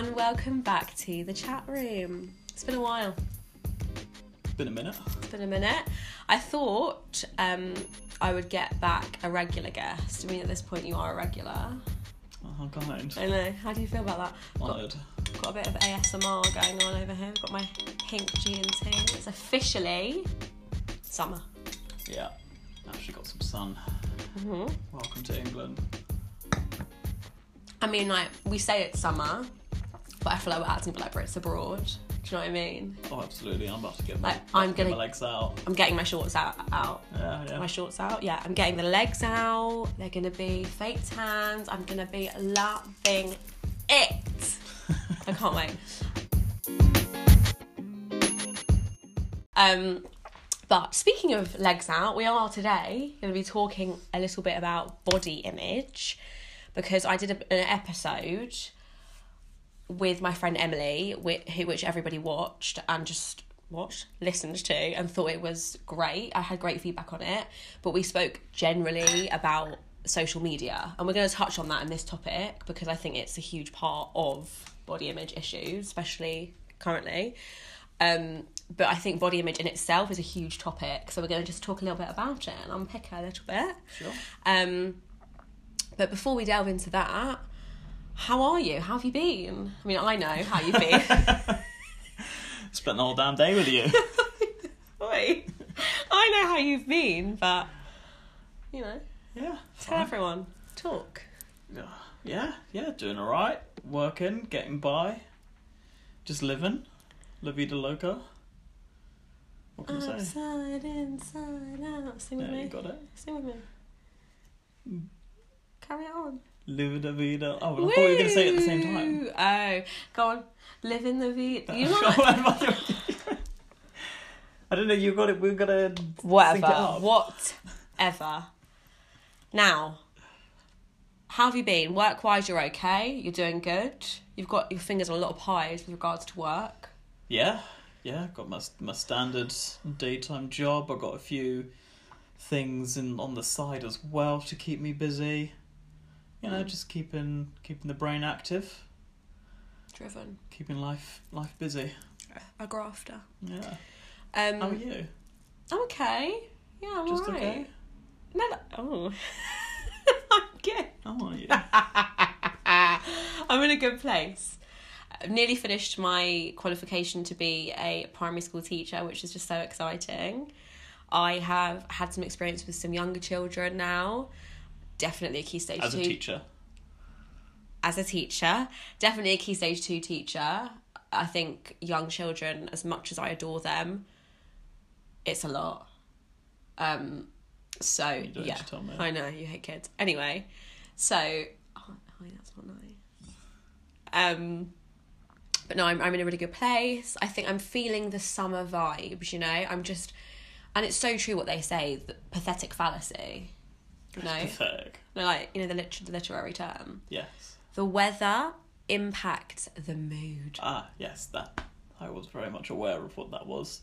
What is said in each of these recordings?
and welcome back to the chat room. It's been a while. It's been a minute. It's been a minute. I thought um, I would get back a regular guest. I mean, at this point, you are a regular. Oh, kind. I know. How do you feel about that? Got, Honoured. got a bit of ASMR going on over here. Got my pink G&T. It's officially summer. Yeah. Actually got some sun. hmm Welcome to England. I mean, like, we say it's summer, but I feel like we're acting like Brits abroad. Do you know what I mean? Oh, absolutely. I'm about to get my, Like, I'm about to get gonna- my legs out. I'm getting my shorts out. out. Yeah, yeah. my shorts out. Yeah, I'm getting the legs out. They're gonna be fake tans. I'm gonna be loving it. I can't wait. Um, but speaking of legs out, we are today going to be talking a little bit about body image because I did a, an episode with my friend Emily, which, everybody watched and just watched, listened to, and thought it was great. I had great feedback on it, but we spoke generally about social media, and we're going to touch on that in this topic because I think it's a huge part of body image issues, especially currently. Um, but I think body image in itself is a huge topic, so we're going to just talk a little bit about it and unpick it a little bit. Sure. Um, but before we delve into that, how are you? How have you been? I mean, I know how you've been. Spent the whole damn day with you. Oi. I know how you've been, but you know, yeah. tell fine. everyone. Talk. Yeah, yeah. Doing alright. Working, getting by. Just living. La vida loca. What can I say? Outside, inside, out. Sing with Yeah, me. you got it. Sing with me. Mm. Carry on. Live la vida. Oh, well, I thought you were going to say it at the same time. Oh, go on. Live in the vida. You know I don't know. You got it. We're gonna Whatever. sync it up. Whatever. Now, how have you been? Work wise, you're okay. You're doing good. You've got your fingers on a lot of pies with regards to work. Yeah, yeah. Got my my standard daytime job. I got a few things in on the side as well to keep me busy. You know, just keeping keeping the brain active, Driven. keeping life life busy. A grafter. Yeah. Um, How are you? I'm okay. Yeah, I'm Just alright. okay. No, no- oh. I'm good. How are you? I'm in a good place. I've nearly finished my qualification to be a primary school teacher, which is just so exciting. I have had some experience with some younger children now. Definitely a key stage As two. a teacher. As a teacher, definitely a key stage two teacher. I think young children, as much as I adore them, it's a lot. Um, so You don't yeah, to tell me. I know you hate kids. Anyway, so oh, oh, that's not nice. Um, but no, I'm I'm in a really good place. I think I'm feeling the summer vibes. You know, I'm just, and it's so true what they say. The pathetic fallacy. Know, Pathetic. no, like you know the lit- the literary term. Yes. The weather impacts the mood. Ah, yes. That I was very much aware of what that was.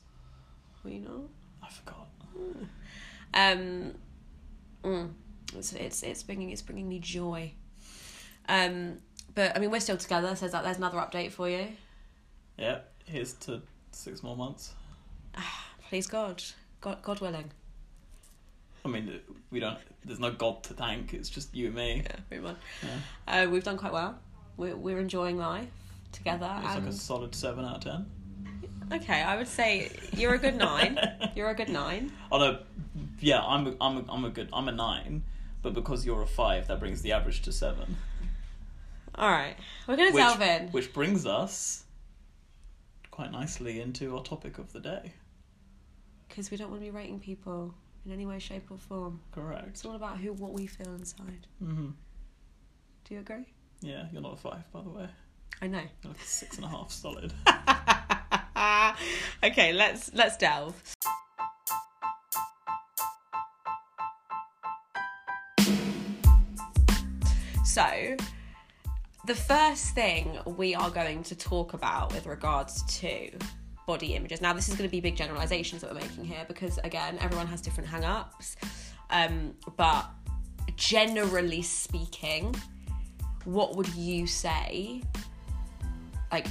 Were you not? I forgot. Um, mm, it's it's it's bringing it's bringing me joy. Um, but I mean we're still together. So that there's another update for you. Yeah. Here's to six more months. Please God, God, God willing. I mean, we don't. There's no God to thank. It's just you and me. Yeah, move on. Yeah. Uh, we've done quite well. We're we're enjoying life together. It's like a solid seven out of ten. okay, I would say you're a good nine. You're a good nine. Oh no, yeah, I'm a, I'm a, I'm a good I'm a nine, but because you're a five, that brings the average to seven. All right, we're gonna Which, delve in. which brings us quite nicely into our topic of the day. because we don't want to be rating people in any way, shape, or form. Correct. It's all about who, what we feel inside. hmm Do you agree? Yeah, you're not a five, by the way. I know. You're like a six and a half solid. okay, let's let's delve. So, the first thing we are going to talk about with regards to body images. Now, this is going to be big generalizations that we're making here because, again, everyone has different hang ups. Um, but generally speaking, what would you say like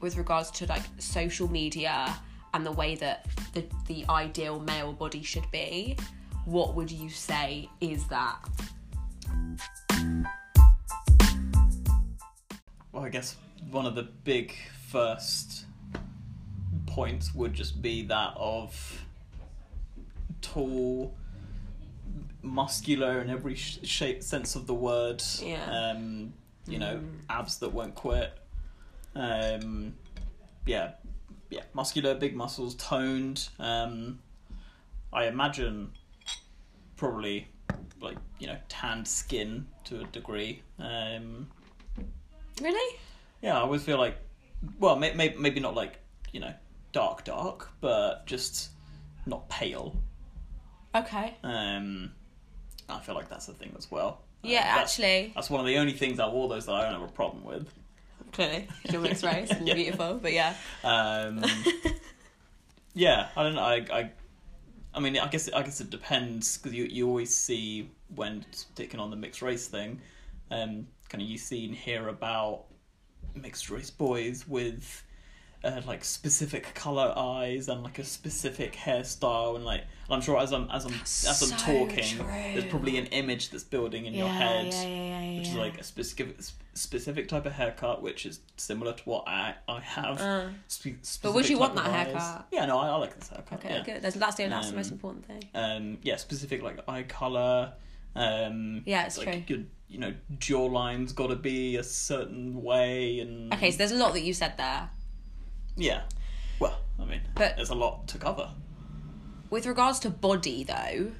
with regards to like social media and the way that the the ideal male body should be, what would you say is that? Well, I guess one of the big first points would just be that of tall, muscular in every sh- shape sense of the word. Yeah. Um, you know, abs that won't quit. Um, yeah, yeah, muscular, big muscles, toned. Um, I imagine probably like you know tanned skin to a degree. Um, Really? yeah, I always feel like, well, may, may, maybe not like you know dark, dark, but just not pale. Okay. Um, I feel like that's a thing as well. Yeah, that's- actually, that's one of the only things out of all those that I don't have a problem with. clearly, you're mixed race and Yeah. beautiful, but yeah. Um, yeah, I don't know. I, I, I mean, I guess I guess it depends because you you always see when sticking on the mixed race thing, um, kind of you see and hear about mixed race boys with. Uh, like specific color eyes and like a specific hairstyle and like and I'm sure as I'm as I'm That's as I'm so talking true. there's probably an image that's building in yeah, your head yeah, yeah, which is like a specific specific type of haircut, which is similar to what I I have. Uh. Spe- But would you want that eyes. haircut? Yeah, no, I, I like this haircut. Okay, good. That's that's the that's the most Um, important thing. Um, yeah, specific like eye color. Um, Yeah, it's like, true. Your, you know, jawline's got to be a certain way, and Okay, so there's a lot that you said there. Yeah. Well, I mean, But- there's a lot to cover. With regards to body, though,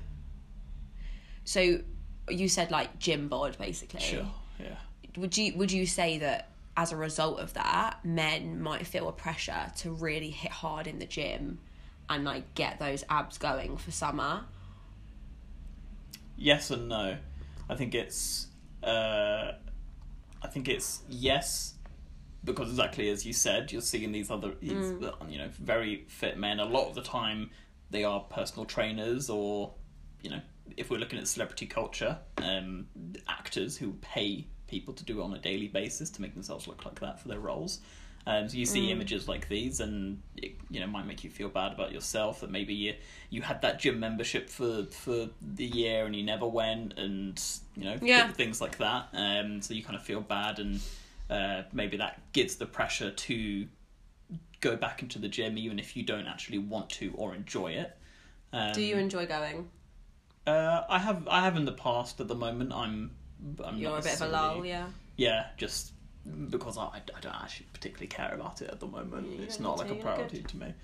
so you said like gym bod, basically. Sure. Yeah. Would you would you say that as a result of that, men might feel a pressure to really hit hard in the gym and like get those abs going for summer? yes and no. I think it's uh, I think it's yes because exactly as you said, you're seeing these other these, Mm. you know very fit men. A lot of the time, they are personal trainers or you know if we're looking at celebrity culture, um, actors who pay people to do it on a daily basis to make themselves look like that for their roles. Um, so you see images like these, and it you know might make you feel bad about yourself that maybe you you had that gym membership for for the year and you never went, and you know Yeah. things like that. Um, so you kind of feel bad, and uh, maybe that gives the pressure to go back into the gym even if you don't actually want to or enjoy it. Um, Do you enjoy going? uh, I have I have in the past. At the moment, I'm. I'm You're not a bit of a lull, yeah. Yeah, just because I, I don't actually particularly care about it at the moment. You it's don't like to, a priority to me.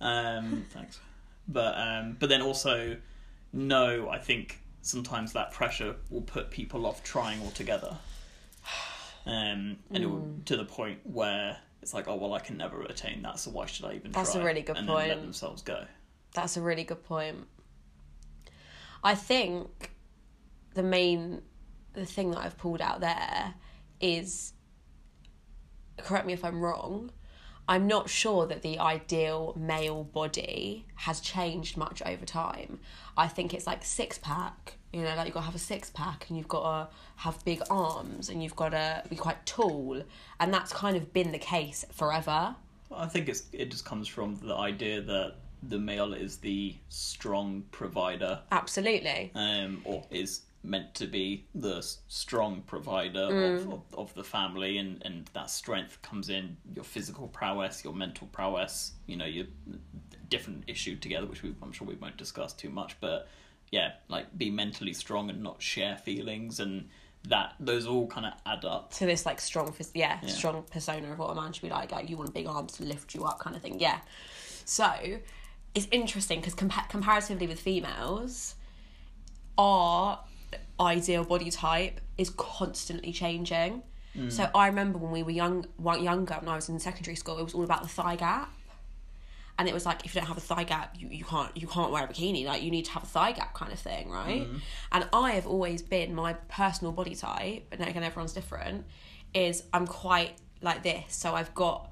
Um, thanks, but um, but then also, no, I think sometimes that pressure will put people off trying altogether. Um, and it Mm. to the point where it's like, oh well, I can never attain that, so why should I even That's a really good and Then let themselves go. That's a really good point. I think the main the thing that I've pulled out there is correct me if I'm wrong. I'm not sure that the ideal male body has changed much over time. I think it's like six pack, you know, like you've got to have a six pack and you've got to have big arms and you've got to be quite tall. And that's kind of been the case forever. I think it's it just comes from the idea that the male is the strong provider, Absolutely. um, or is meant to be the strong provider Mm. of, of, of the family, and, and that strength comes in your physical prowess, your mental prowess. You know, your different issue together, which we, I'm sure we won't discuss too much, but yeah, like be mentally strong and not share feelings, and that those all kind of add up. to this like strong yeah, Yeah. strong persona of what a man should be like like you want big arms to lift you up kind of thing yeah so it's interesting because compa- comparatively with females our ideal body type is constantly changing. Mm. So i remember when we were young younger when i was in secondary school it was all about the thigh gap. And it was like if you don't have a thigh gap you, you can't you can't wear a bikini like you need to have a thigh gap kind of thing right? Mm-hmm. And i have always been my personal body type and again everyone's different is i'm quite like this. So i've got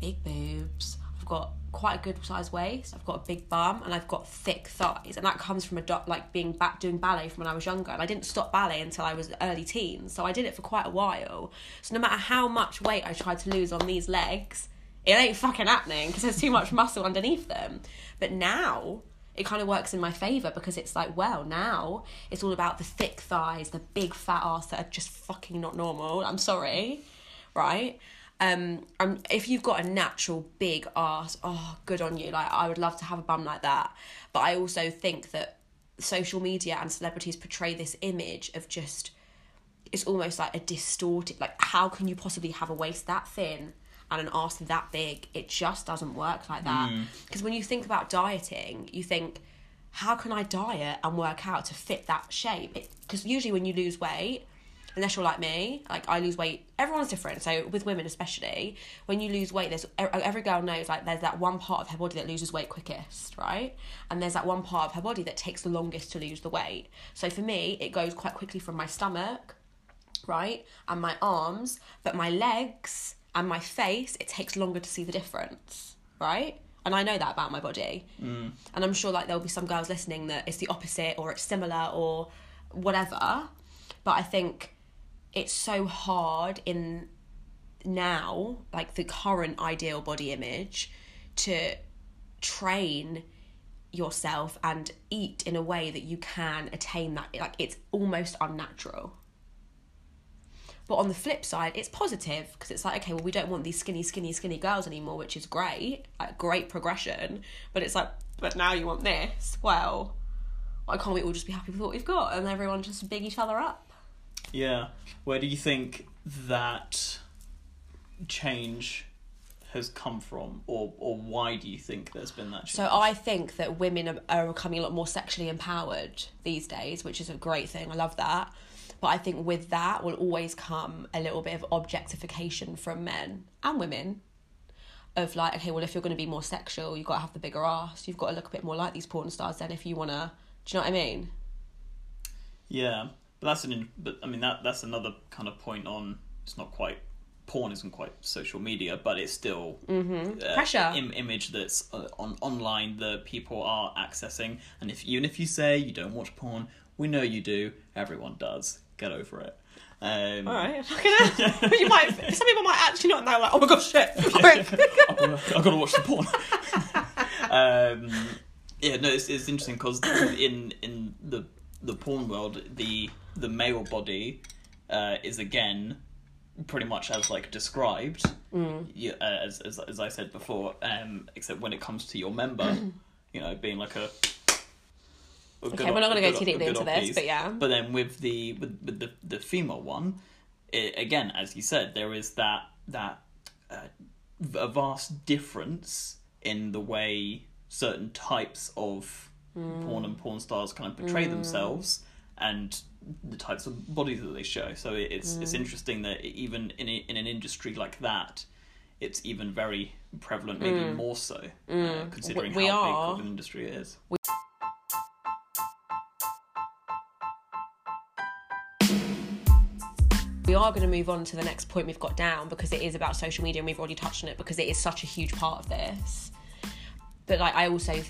big boobs got quite a good size waist. I've got a big bum, and I've got thick thighs, and that comes from a doc, like being back doing ballet from when I was younger. And I didn't stop ballet until I was early teens, so I did it for quite a while. So no matter how much weight I tried to lose on these legs, it ain't fucking happening because there's too much muscle underneath them. But now it kind of works in my favor because it's like, well, now it's all about the thick thighs, the big fat ass that are just fucking not normal. I'm sorry, right? Um, um, if you've got a natural big ass, oh, good on you. Like, I would love to have a bum like that. But I also think that social media and celebrities portray this image of just, it's almost like a distorted, like, how can you possibly have a waist that thin? and an arse that big, it just doesn't work like that. Because when you think about dieting, you think, how can I diet and work out to fit that shape? Because usually when you lose weight, unless you're like me, like I lose weight, everyone's different. So with women especially, when you lose weight, there's every girl knows like there's that one part of her body that loses weight quickest, right? And there's that one part of her body that takes the longest to lose the weight. So for me, it goes quite quickly from my stomach, right, and my arms, but my legs and my face, it takes longer to see the difference, right? And I know that about my body. Mm. And I'm sure like there'll be some girls listening that it's the opposite or it's similar or whatever. But I think it's so hard in now, like the current ideal body image, to train yourself and eat in a way that you can attain that. Like it's almost unnatural. But on the flip side, it's positive because it's like, okay, well, we don't want these skinny, skinny, skinny girls anymore, which is great, like great progression. But it's like, but now you want this. Well, why can't we all just be happy with what we've got and everyone just big each other up? Yeah. Where do you think that change has come from, or or why do you think there's been that change? So I think that women are, are becoming a lot more sexually empowered these days, which is a great thing. I love that. But I think with that will always come a little bit of objectification from men and women. Of like, okay, well, if you're going to be more sexual, you've got to have the bigger ass. You've got to look a bit more like these porn stars. Then, if you want to, do you know what I mean? Yeah, but that's an. But I mean that that's another kind of point on. It's not quite. Porn isn't quite social media, but it's still Mm-hmm. uh, Pressure. Im- image that's uh, on online that people are accessing. And if even if you say you don't watch porn, we know you do. Everyone does. Get over it. Um, All right, you might. Some people might actually not know. Like, oh my gosh, shit. I've gotta, I've gotta watch the porn. um, yeah, no, it's, it's interesting because in in the the porn world, the the male body uh, is again pretty much as like described, Mm. you, uh, as, as as I said before. Um, except when it comes to your member, you know, being like a. a Okay, we're not going to go too deeply into this, piece. but yeah. But then with the with, with the the female one, it, again, as you said, there is that that uh, a vast difference in the way certain types of porn and porn stars kind of portray mm. themselves and the types of bodies that they show. So it, it's it's mm. interesting that even in a, in an industry like that, it's even very prevalent, maybe mm. more so, uh, considering We how are- big of an industry it is. we are going to move on to the next point we've got down because it is about social media and we've already touched on it because it is such a huge part of this. But like i also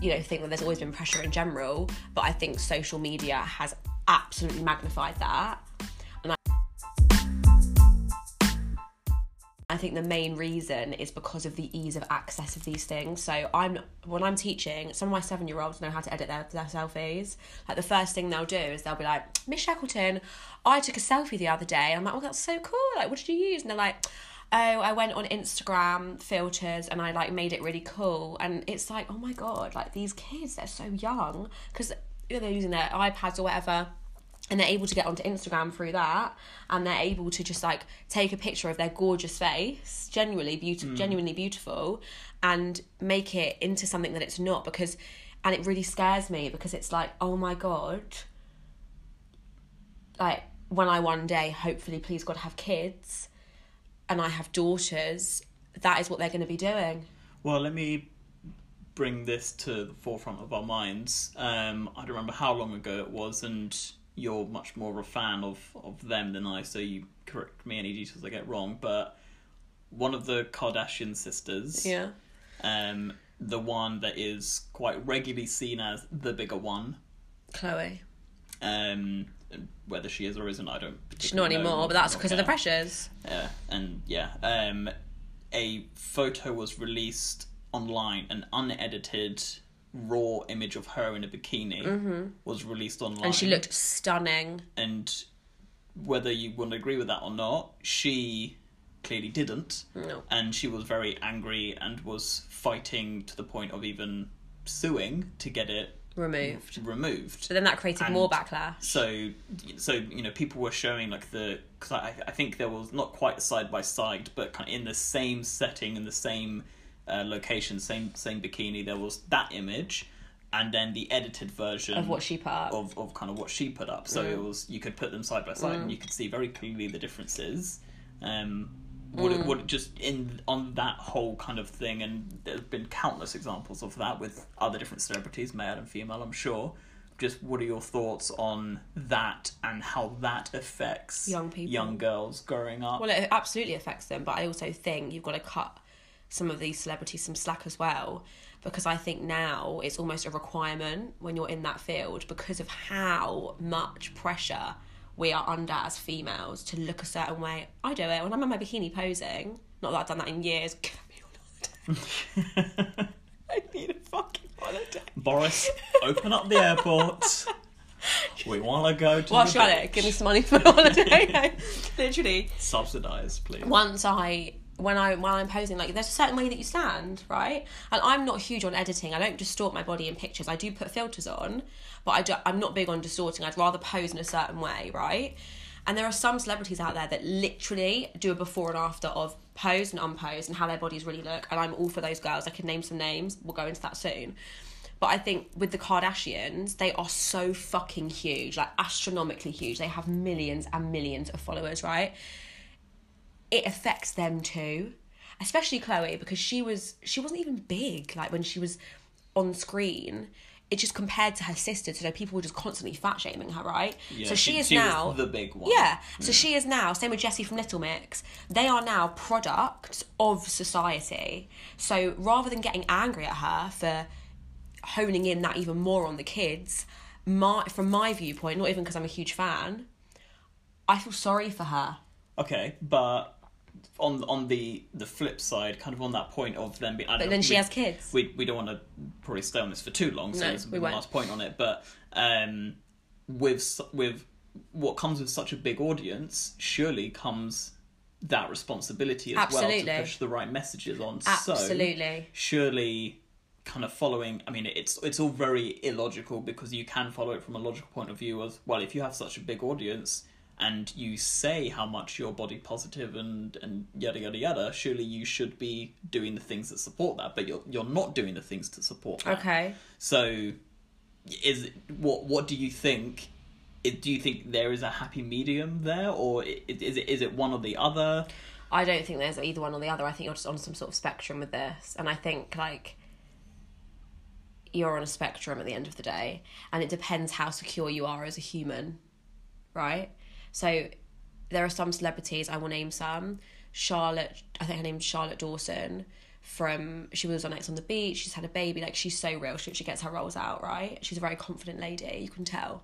you know think that there's always been pressure in general but i think social media has absolutely magnified that and i I think the main reason is because of the ease of access of these things. So I'm when I'm teaching, some of my seven year olds know how to edit their, their selfies. Like the first thing they'll do is they'll be like, Miss Shackleton, I took a selfie the other day. I'm like, oh, that's so cool. Like, what did you use? And they're like, oh, I went on Instagram filters and I like made it really cool. And it's like, oh my god, like these kids, they're so young because you know, they're using their iPads or whatever and they're able to get onto Instagram through that, and they're able to just like take a picture of their gorgeous face, genuinely beautiful, mm. genuinely beautiful, and make it into something that it's not. Because, and it really scares me because it's like, oh my god, like when I one day, hopefully, please God, have kids, and I have daughters, that is what they're going to be doing. Well, let me bring this to the forefront of our minds. Um, I don't remember how long ago it was, and you're much more of a fan of, of them than I, so you correct me any details I get wrong. But one of the Kardashian sisters Yeah. Um, the one that is quite regularly seen as the bigger one. Khloé. Um, whether she is or isn't, I don't. She's not know, anymore, but that's because of the pressures. Yeah, and yeah, um, a photo was released online, an unedited raw image of her in a bikini was released online, Mm-hmm. And she looked stunning. And whether you want to agree with that or not, she clearly didn't, No. and she was very angry and was fighting to the point of even suing to get it Removed. removed. But then that created And- more backlash. So, so you know, people were showing like the because I, I think there was not quite side by side, but kind of in the same setting, in the same uh, location, same same bikini. There was that image, and then the edited version Of what she put up. of, of kind of what she put up. So it was you could put them side by side, and you could see very clearly the differences. Um, what it, mm. what it just in on that whole kind of thing, and there's been countless examples of that with other different celebrities, male and female, I'm sure. Just what are your thoughts on that and how that affects Young people. young girls growing up? Well, it absolutely affects them, but I also think you've got to cut some of these celebrities some slack as well because I think now it's almost a requirement when you're in that field because of how much pressure we are under as females to look a certain way. I do it when I'm in my bikini posing. Not that I've done that in years. Get me on holiday. I need a fucking holiday. Boris, open up the airport. we want to go to Well, the shut it. Give me some money for a holiday. Literally. Subsidise, please. once I when I when I'm posing, like there's a certain way that you stand, right? And I'm not huge on editing. I don't distort my body in pictures. I do put filters on, but I do, I'm not big on distorting. I'd rather pose in a certain way, right? And there are some celebrities out there that literally do a before and after of pose and unpose and how their bodies really look. And I'm all for those girls. I can name some names. We'll go into that soon. But I think with the Kardashians, they are so fucking huge, like astronomically huge. They have millions and millions of followers, right? It affects them too especially Khloé because she was she wasn't even big like when she was on screen. It just compared to her sister so people were just constantly fat shaming her right? Yeah, so she, is was now the big one. yeah so she is now same with Jesy from little mix. They are now products of society. So rather than getting angry at her for honing in that even more on the kids my from my viewpoint not even because i'm a huge fan i feel sorry for her. Okay, but on on the the flip side, kind of on that point of them being. I but know, then she we, has kids We we don't want to probably stay on this for too long, so No, we won't. last point on it. But um, with with what comes with such a big audience, surely comes that responsibility as well to push the right messages on. So Absolutely. surely kind of following i mean it's it's all very illogical because you can follow it from a logical point of view as well if you have such a big audience and you say how much you're body positive and and yada yada yada surely you should be doing the things that support that but you're you're not doing the things to support that Okay. so is it, what what do you think it, do you think there is a happy medium there or is it is it one or the other I don't think there's either one or the other. I think you're just on some sort of spectrum with this. And I think, like, you're on a spectrum at the end of the day. And it depends how secure you are as a human, right? So there are some celebrities, I will name some. Charlotte, I think her name's Charlotte Dawson. From she was on Ex on the Beach. She's had a baby. Like she's so real. She, she gets her rolls out right. She's a very confident lady. You can tell.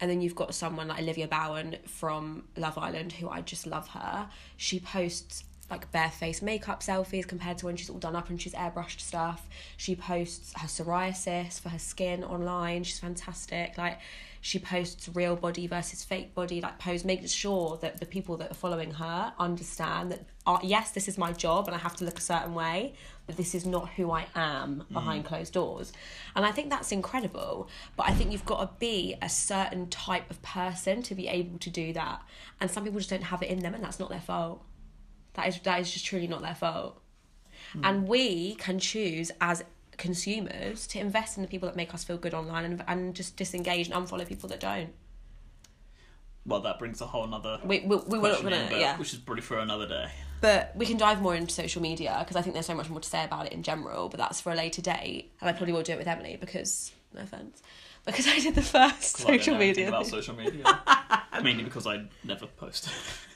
And then you've got someone like Olivia Bowen from Love Island, who I just love her. She posts like barefaced makeup selfies compared to when she's all done up and she's airbrushed stuff. She posts her psoriasis for her skin online. She's fantastic. Like she posts real body versus fake body, like post making sure that the people that are following her understand that uh, yes, this is my job and I have to look a certain way, but this is not who I am behind closed doors. And I think that's incredible. But I think you've got to be a certain type of person to be able to do that. And some people just don't have it in them and that's not their fault. That is that is just truly not their fault. And we can choose as consumers to invest in the people that make us feel good online and, and just disengage and unfollow people that don't. well that brings a whole nother We we, we question in, yeah. which is probably for another day But we can dive more into social media because I think there's so much more to say about it in general. But that's for a later date, and I probably will do it with Emily because no offense, because I did the first 'Cause I don't social media. about social media mainly because I never post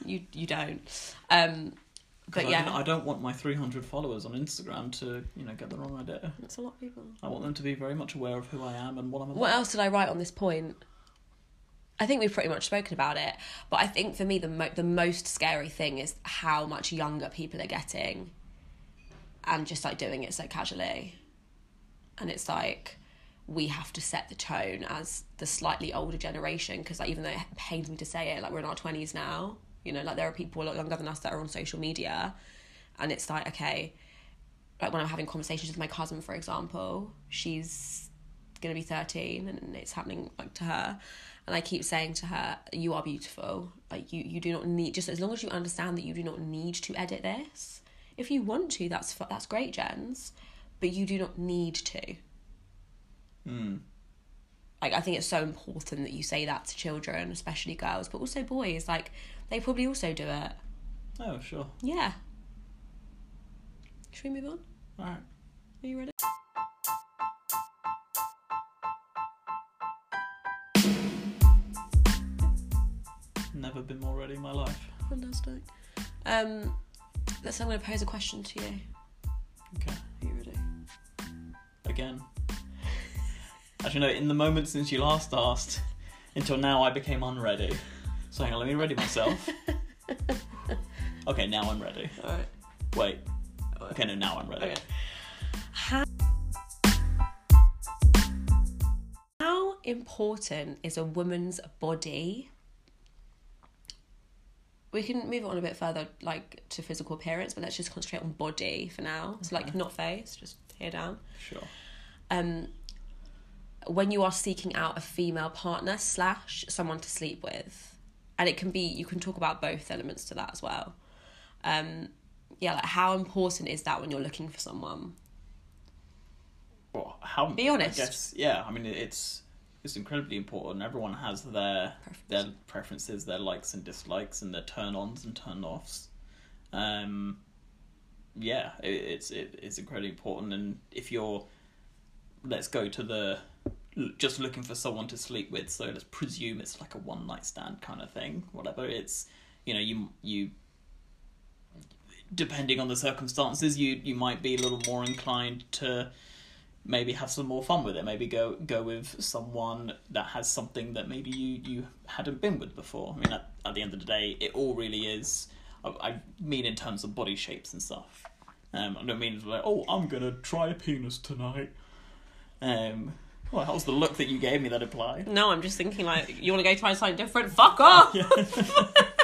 You you don't. Um, but I yeah, don't, I don't want my 300 followers on Instagram to, you know, get the wrong idea. that's a lot of people. I want them to be very much aware of who I am and what I'm about. What else did I write on this point? I think we've pretty much spoken about it, but I think for me the mo- the most scary thing is how much younger people are getting, and just like doing it so casually, and it's like we have to set the tone as the slightly older generation because like even though it pains me to say it, like we're in our twenties now, you know, like there are people a lot younger than us that are on social media, and it's like okay, like when I'm having conversations with my cousin, for example, she's gonna be 13 and it's happening like to her and i keep saying to her you are beautiful like you you do not need just as long as you understand that you do not need to edit this if you want to that's that's great jens but you do not need to Mm. Like i think it's so important that you say that to children especially girls but also boys like they probably also do it Oh, sure. yeah should we move on All right. are you ready Never been more ready in my life. fantastic um so i'm going to pose a question to you Okay. are you ready Again. Actually, no, in the moment since you last asked, until now, I became unready. So hang on, let me ready myself. okay, now I'm ready. all right Wait. Okay, no, now I'm ready. Okay. How, how important is a woman's body? We can move on a bit further, like to physical appearance, but let's just concentrate on body for now. So, like, not face, just here down. Sure. Um, when you are seeking out a female partner slash someone to sleep with, and it can be you can talk about both elements to that as well. Um, yeah, like how important is that when you're looking for someone? Well, how? Be honest. I guess, yeah, I mean, it's it's incredibly important. Everyone has their their preferences, their likes and dislikes, and their turn-ons and turn-offs. Um, yeah, it, it's it, it's incredibly important. And if you're, let's go to the just looking for someone to sleep with. So let's presume it's like a one night stand kind of thing. Whatever it's, you know, you you. Depending on the circumstances, you you might be a little more inclined to maybe have some more fun with it. Maybe go go with someone that has something that maybe you you hadn't been with before. I mean, at, at the end of the day, it all really is. I, I mean, in terms of body shapes and stuff. Um, I don't mean like, oh, I'm gonna try a penis tonight. Um, well, that was the look that you gave me that implied. No, I'm just thinking like you want to go try something different. Fuck off.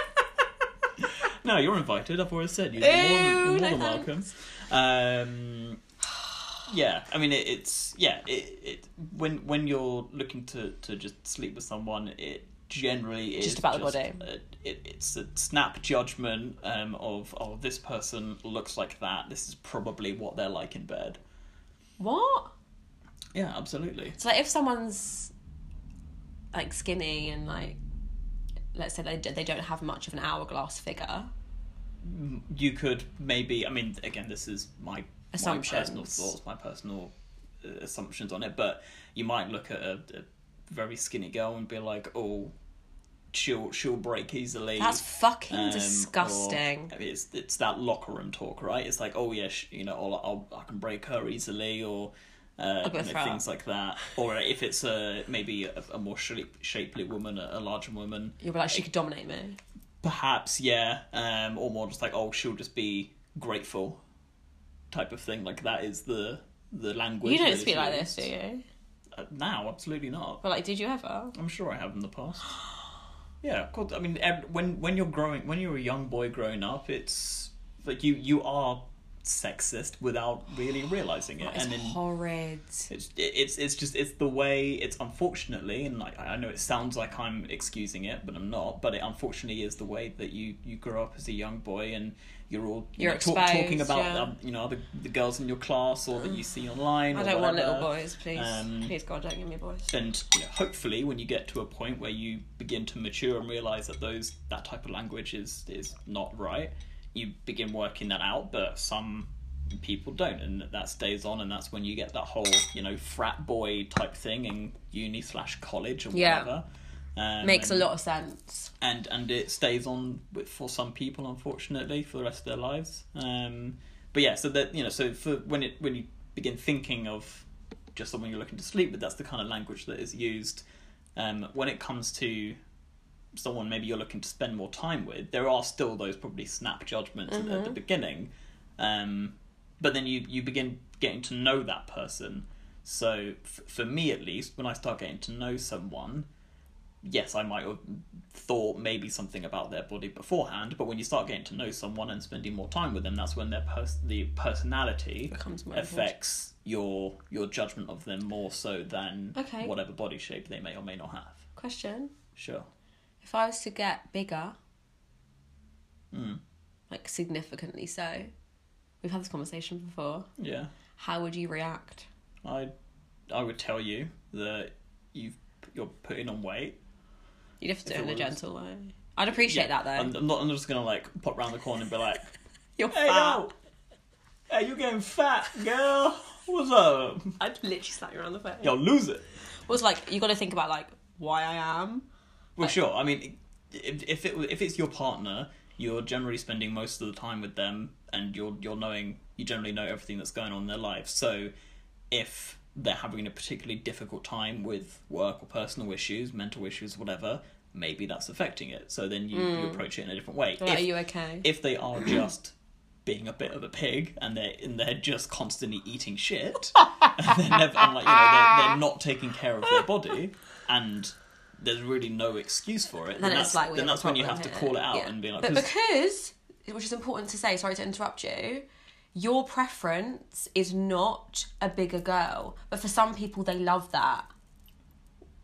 No, you're invited. I've always said you're more than, you're more Ew, than welcome. Um, yeah, I mean it, it's yeah it, it when when you're looking to to just sleep with someone, it generally is Just about the body. a- it, it's a snap judgment um, of oh this person looks like that. This is probably what they're like in bed. What? Yeah, absolutely. So like if someone's like skinny and like let's say they they don't have much of an hourglass figure. you could maybe i mean again this is my, my personal thoughts my personal uh, assumptions on it but you might look at a, a very skinny girl and be like oh she'll she'll break easily That's fucking um, or- disgusting. I mean, it's it's that locker room talk right it's like oh yeah sh- you know I'll, I'll, i can break her easily or uh, gonna you know, throw things like that or if it's a maybe a, a more shape, shapely woman a, a larger woman You'll be like, she could dominate me. Perhaps, yeah. Um, or more just like, oh, she'll just be grateful, type of thing. Like that is the the language. You don't speak like this, do you? Uh, now, absolutely not. But like, did you ever? I'm sure I have in the past. Yeah, of course. I mean, when when you're growing, when you're a young boy growing up, it's like you you are sexist without really realizing it, It's and then horrid. it's it's it's just it's the way it's unfortunately and like I know it sounds like I'm excusing it but I'm not but it unfortunately is the way that you you grow up as a young boy and you're all you You're know, talk, talking about yeah. um, you know the, the girls in your class or that you see online I don't want little boys, please. Um, please, God, don't give me boys. and you know, hopefully when you get to a point where you begin to mature and realize that those that type of language is is not right you begin working that out but some people don't and that stays on and that's when you get that whole you know frat boy type thing in uni slash college or Yeah. whatever Um, Makes a lot of sense. and and it stays on with, for some people unfortunately for the rest of their lives um but yeah so that you know so for when it when you begin thinking of just someone you're looking to sleep with that's the kind of language that is used um when it comes to someone maybe you're looking to spend more time with there are still those probably snap judgments at- at the beginning um but then you you begin getting to know that person so f- for me at least when i start getting to know someone yes, I might have thought maybe something about their body beforehand, but when you start getting to know someone and spending more time with them, that's when their pers- the personality Becomes affects your your judgment of them more so than Okay. whatever body shape they may or may not have. Question: Sure. If I was to get bigger, Mm. like significantly so, we've had this conversation before. Yeah. How would you react? I I would tell you that you've you're putting on weight. You'd have to do it in it a gentle way. I'd appreciate that though. I'm, I'm not. I'm just gonna like pop round the corner and be like, You're "Hey fat. yo, hey you getting fat, girl? What's up? I'd literally slap you around the face. Yo, lose it." Was like you got to think about like why I am. Well, sure. I mean, if if it if it's your partner, you're generally spending most of the time with them, and you're you're knowing you generally know everything that's going on in their life. So, if they're having a particularly difficult time with work or personal issues, mental issues, whatever, maybe that's affecting it. So then you, you hmm. approach it in a different way. Like, If- are you okay? if they are just being a bit of a pig and they're and they're just constantly eating shit and they're never and like you know they're, they're not taking care of their body and there's really no excuse for it then then that's like then that's when you have to here. call it out Yeah. and be like but 'cause- because which is important to say sorry to interrupt you your preference is not a bigger girl but for some people they love that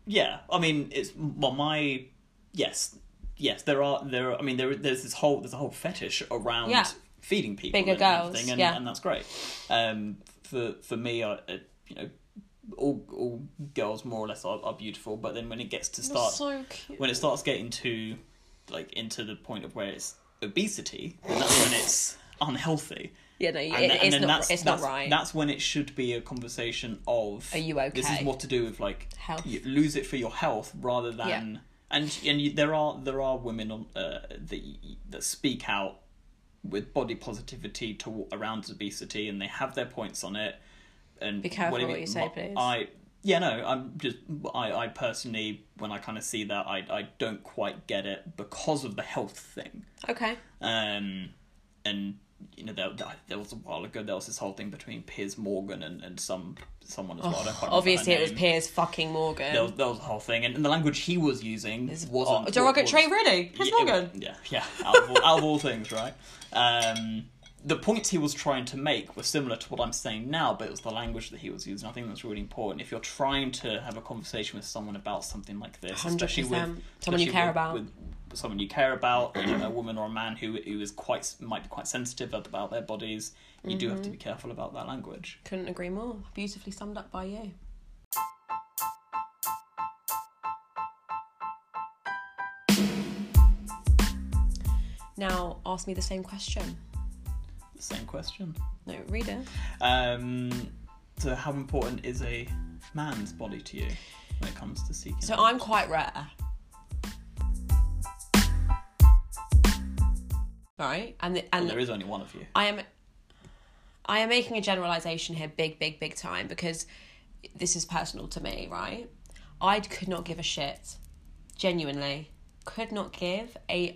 yeah i mean it's well my yes yes there are there are, i mean there there's this whole there's a whole fetish around Yeah. feeding people Bigger and girls, and, yeah. and that's great um for for me I, uh, you know all all girls more or less are, are beautiful but then when it gets to start so when it starts getting to like into the point of where it's obesity then that's when it's unhealthy yeah no and, th- and it's then not that's, it's that's, not right That's when it should be a conversation of Are you okay? This is what to do with like Health. You lose it for your health rather than Yeah. and and you, there are there are women on uh, that that speak out with body positivity to around obesity and they have their points on it. And Be careful whatever- what you say, please. I yeah no I'm just I I personally when I kind of see that I I don't quite get it because of the health thing. okay Um, and you know, there, there was a while ago there was this whole thing between Piers Morgan and, and some someone as well. I don't quite obviously it was. Piers fucking Morgan There was, there was a whole thing, and, and the language he was using wasn't oh, derogatory was- really Piers yeah, it- Morgan yeah, yeah, out of, all, out of all things, right? Um, the points he was trying to make were similar to what I'm saying now, but it was the language that he was using. I think that's really important. If you're trying to have a conversation with someone about something like this, especially 100%. with Someone you care with- about. with someone you care about, a woman or a man who who is quite might be quite sensitive about their bodies, you do Mm-hmm. have to be careful about that language. couldn't agree more beautifully summed up by you now ask me the same question same question. no read it Um, so, how important is a man's body to you when it comes to seeking? So I'm quite rare. Right? And the, Well, and there is only one of you. I am I am making a generalization here big big big time because this is personal to me, right? I could not give a shit. Genuinely could not give a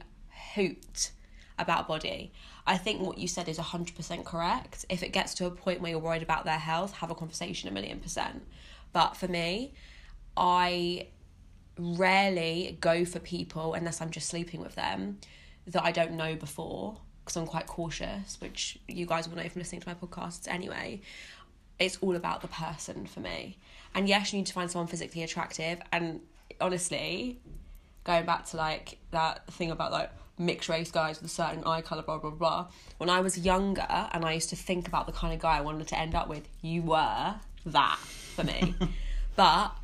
hoot about body. I think what you said is 100% correct. If it gets to a point where you're worried about their health, have a conversation a million percent. But for me, I rarely go for people unless I'm just sleeping with them that I don't know before because I'm quite cautious, which you guys will know from listening to my podcasts anyway. It's all about the person for me. And yes, you need to find someone physically attractive. And honestly, going back to like that thing about like mixed race guys with a certain eye colour, blah, blah, blah. When I was younger and I used to think about the kind of guy I wanted to end up with, you were that for me. but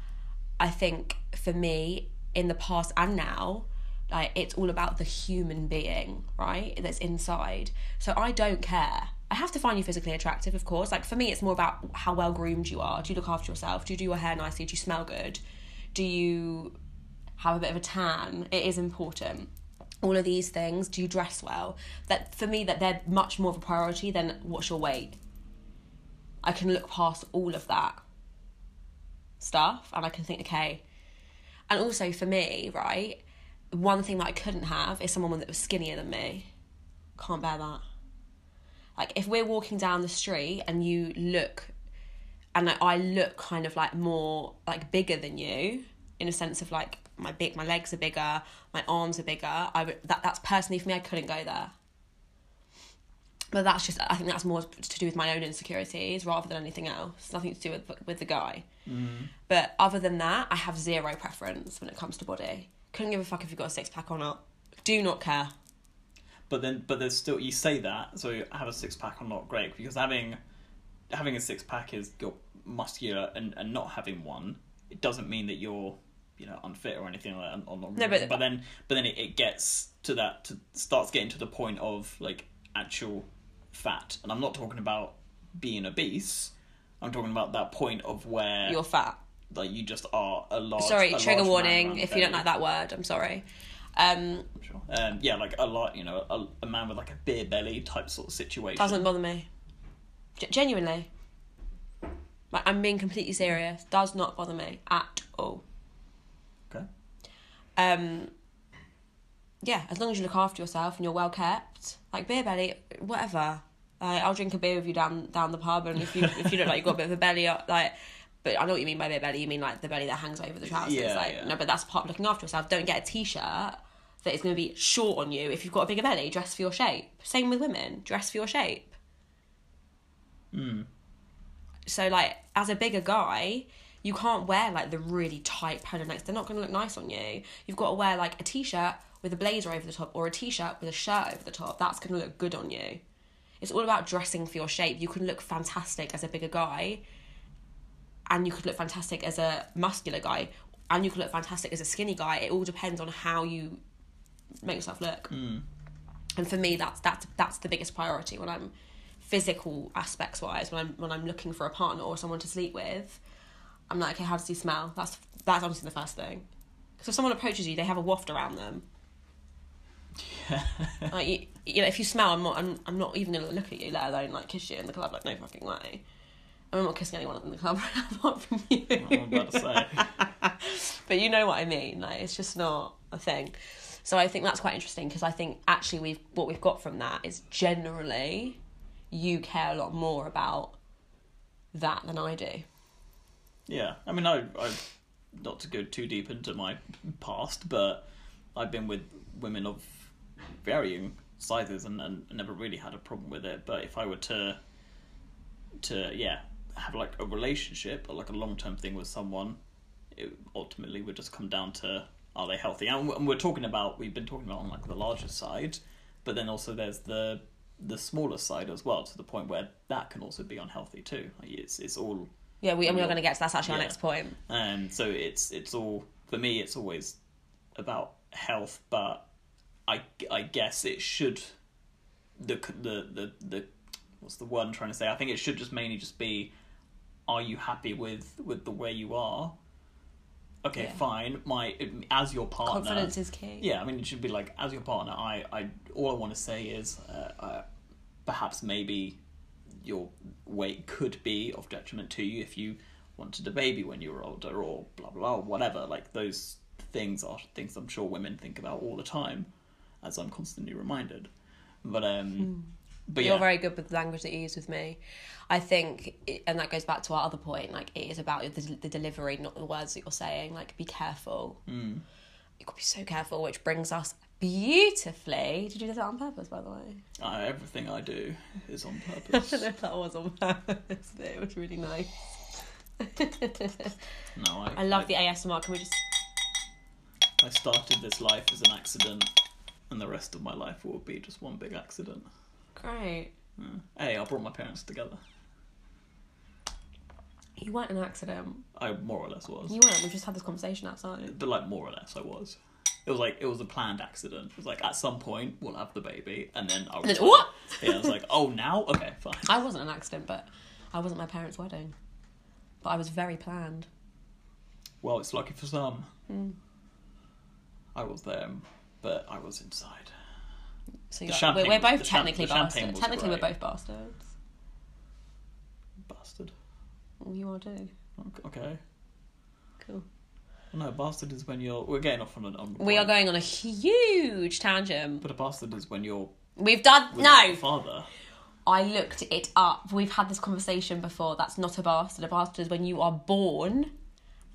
I think for me, in the past and now, like it's all about the human being, right? That's inside. So I don't care. I have to find you physically attractive, of course. Like for me, it's more about how well groomed you are. Do you look after yourself? Do you do your hair nicely? Do you smell good? Do you have a bit of a tan. It is important. All of these things. Do you dress well? That for me, that they're much more of a priority than what's your weight. I can look past all of that stuff, and I can think, okay. And also for me, right, one thing that I couldn't have is someone that was skinnier than me. Can't bear that. Like if we're walking down the street and you look and I look kind of like more like bigger than you in a sense of like my big my legs are bigger, my arms are bigger. I that that's personally for me I couldn't go there. But that's just I think that's more to do with my own insecurities rather than anything else. Nothing to do with with the guy. Mm. But other than that, I have zero preference when it comes to body. Couldn't give a fuck if you've got a six pack or not. Do not care. But then, but there's still you say that so have a six pack or not great because having having a six pack is you're muscular and, and not having one it doesn't mean that you're you know unfit or anything like that not No, but- but then but then it, it gets to that to starts getting to the point of like actual fat and I'm not talking about being obese I'm talking about that point of where You're fat. like you just are a large Sorry, a trigger large warning if you don't like that word. I'm sorry. Um, Sure. Um, yeah, like a lot, you know, a, a man with like a beer belly type sort of situation. doesn't bother me. G- genuinely. Like, I'm being completely serious. Does not bother me at all. Um, yeah, as long as you look after yourself and you're well kept, like beer belly, whatever. Like, I'll drink a beer with you down down the pub, and if you if you look like you've got a bit of a belly, uh, like, but I know what you mean by beer belly. You mean like the belly that hangs over the trousers. Yeah, like, yeah. no, but that's part of looking after yourself. Don't get a t-shirt that is going to be short on you if you've got a bigger belly. Dress for your shape. Same with women. Dress for your shape. Mm. So like as a bigger guy, you can't wear like the really tight polo necks. They're not going to look nice on you. You've got to wear like a t-shirt with a blazer over the top or a t-shirt with a shirt over the top. That's going to look good on you. It's all about dressing for your shape. You can look fantastic as a bigger guy and you could look fantastic as a muscular guy and you could look fantastic as a skinny guy. It all depends on how you make yourself look. Mm. And for me that's that's that's the biggest priority when I'm physical aspects wise when I'm when I'm looking for a partner or someone to sleep with. I'm like, okay, how does he smell? That's that's honestly the first thing. Because if someone approaches you, they have a waft around them. Yeah. Like you, you know, if you smell, I'm not, I'm, I'm not even gonna look at you, let alone like kiss you in the club. Like no fucking way. I'm not kissing anyone in the club right now, apart from you. I'm about to say. but you know what I mean. Like it's just not a thing. So I think that's quite interesting because I think actually we've what we've got from that is generally you care a lot more about that than I do. Yeah, I mean, I, I, not to go too deep into my past, but I've been with women of varying sizes and, and never really had a problem with it. But if I were to, to yeah, have like a relationship or like a long term thing with someone, it ultimately would just come down to are they healthy? And we- and we're talking about we've been talking about on like the larger side, but then also there's the the smaller side as well to the point where that can also be unhealthy too. It's it's all Yeah, we and we're going to get to that's actually our next point. and so it's it's all for me it's always about health but i i guess it should the the the, the what's the word i'm trying to say i think it should just mainly just be are you happy with with the way you are okay Yeah. fine my as your partner Confidence is key. yeah, I mean, it should be like as your partner. I, I, all I want to say is, uh, uh, perhaps maybe your weight could be of detriment to you if you wanted a baby when you were older, or blah blah, or whatever. Like those things are things I'm sure women think about all the time, as I'm constantly reminded. But um, but You're yeah, very good with the language that you use with me. I think, it, and that goes back to our other point. Like, it is about the, the delivery, not the words that you're saying. Like, be careful. Mm. You got to be so careful. Which brings us beautifully. Did you do that on purpose, by the way? uh, everything I do is on purpose. I don't know if that was on purpose, but it was really nice. no, I, I love the ASMR. Can we just? I started this life as an accident, and the rest of my life will be just one big accident. Great. Yeah. Hey, I brought my parents together. You weren't an accident. I more or less was, You weren't. We just had this conversation outside. but like more or less I was. It was like it was a planned accident. It was like at some point we'll have the baby, and then I was And then, like, what? Yeah, I was like, oh now, okay, fine. I wasn't an accident, but I wasn't my parents' wedding. But I was very planned. Well, it's lucky for some. Hmm. I was there, but I was inside. So we're, we're both technically champagne bastards. Technically, we're both bastards. Bastard. You are too. Okay. Cool. No, bastard is when you're. We're getting off on an. On We are going on a huge tangent. But a bastard is when you're. We've done no. a Father. I looked it up. We've had this conversation before. That's not a bastard. A bastard is when you are born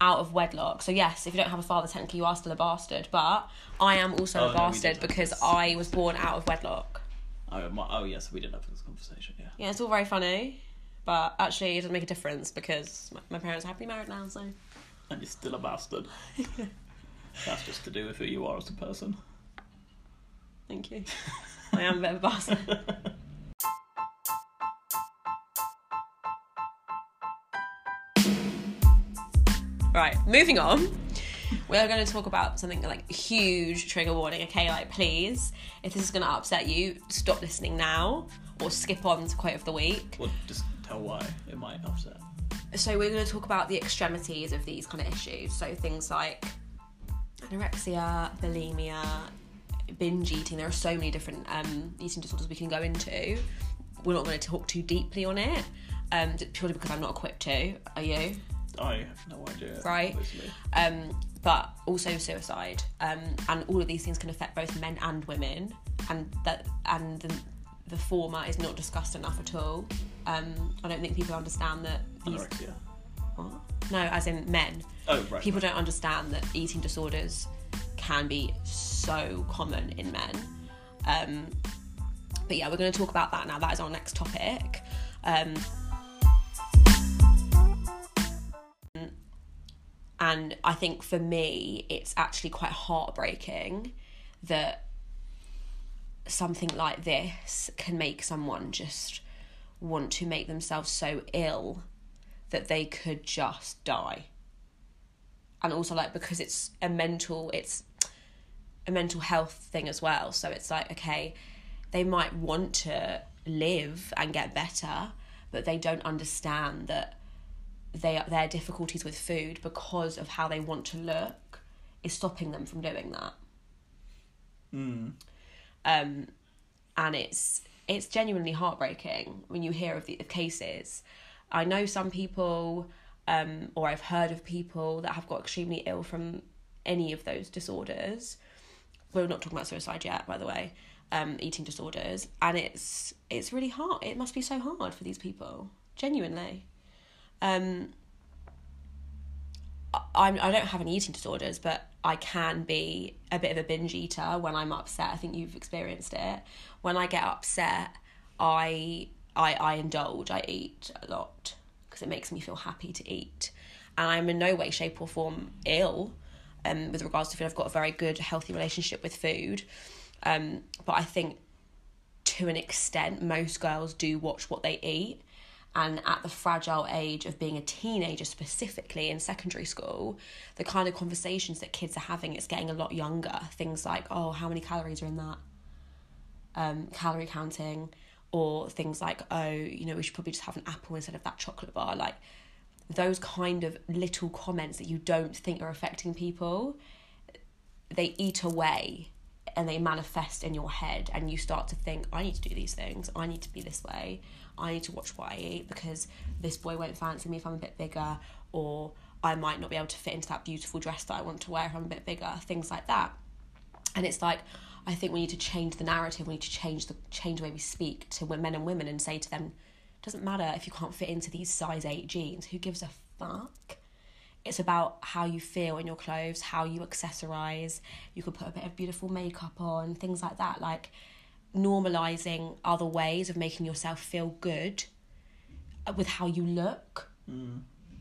out of wedlock. So yes, if you don't have a father, technically you are still a bastard. But I am also Oh, a bastard have because this. I was born out of wedlock. Oh, my, oh yes, we did have this conversation. Yeah. Yeah, it's all very funny, but actually it doesn't make a difference because my, my parents are happily married now. So And you're still a bastard. That's just to do with who you are as a person. thank you. I am a bit of a bastard. Right, moving on. We're going to talk about something like huge trigger warning. Okay, like please, if this is going to upset you, stop listening now or skip on to quote of the week. Well, just tell why it might upset. So we're going to talk about the extremities of these kind of issues. So things like anorexia, bulimia, binge eating. There are so many different um, eating disorders we can go into. We're not going to talk too deeply on it, um, purely because I'm not equipped to. Are you? I have no idea. Right. Obviously. um, but also suicide, um, and all of these things can affect both men and women, and that and the, the former is not discussed enough at all. Um, I don't think people understand that these. Anorexia. What? No, as in men. Oh right. People don't understand that eating disorders can be so common in men. Um, but yeah, we're going to talk about that now. That is our next topic. Um, and I think for me, it's actually quite heartbreaking that something like this can make someone just want to make themselves so ill that they could just die. And also like because it's a mental it's a mental health thing as well. So it's like okay, they might want to live and get better, but they don't understand that they their difficulties with food because of how they want to look is stopping them from doing that. Mm. Um, and it's it's genuinely heartbreaking when you hear of the of cases. I know some people, um, or I've heard of people that have got extremely ill from any of those disorders. We're not talking about suicide yet, by the way. Um, eating disorders, and it's it's really hard. It must be so hard for these people, genuinely. Um, I'm I don't have any eating disorders, but I can be a bit of a binge eater when I'm upset. I think you've experienced it. When I get upset, I I I indulge. I eat a lot because it makes me feel happy to eat, and I'm in no way, shape, or form ill. Um, with regards to food, I've got a very good, healthy relationship with food. Um, but I think to an extent, most girls do watch what they eat. And at the fragile age of being a teenager, specifically in secondary school, the kind of conversations that kids are having, it's getting a lot younger. Things like, oh, how many calories are in that? Um, calorie counting, or things like, oh, you know, we should probably just have an apple instead of that chocolate bar. Like those kind of little comments that you don't think are affecting people, they eat away and they manifest in your head and you start to think i need to do these things i need to be this way i need to watch what i eat because this boy won't fancy me if i'm a bit bigger or i might not be able to fit into that beautiful dress that i want to wear if i'm a bit bigger things like that and it's like i think we need to change the narrative we need to change the change the way we speak to men and women and say to them doesn't matter if you can't fit into these size 8 jeans who gives a fuck it's about how you feel in your clothes, how you accessorize. You could put a bit of beautiful makeup on, things like that. Like normalizing other ways of making yourself feel good with how you look.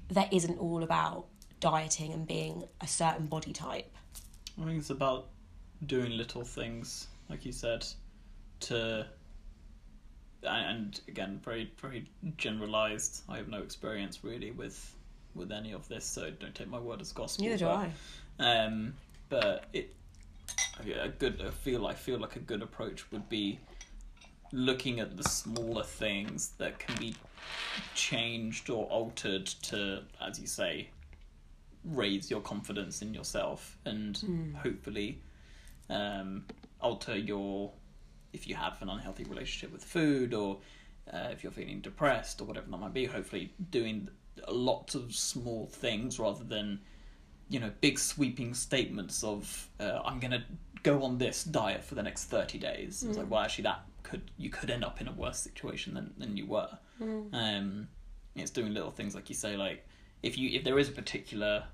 That isn't all about dieting and being a certain body type. I think it's about doing little things, like you said, to and again, very very generalized. I have no experience really with with any of this, so don't take my word as gospel. Neither do but, I. Um, but it a good I feel I feel like a good approach would be looking at the smaller things that can be changed or altered to, as you say, raise your confidence in yourself and hopefully um, alter your if you have an unhealthy relationship with food or uh, if you're feeling depressed or whatever that might be. Hopefully, doing lots of small things rather than you know big sweeping statements of uh, I'm gonna go on this diet for the next thirty days. It's like well, actually, that could you could end up in a worse situation than than you were. Um, it's doing little things like you say, like if you if there is a particular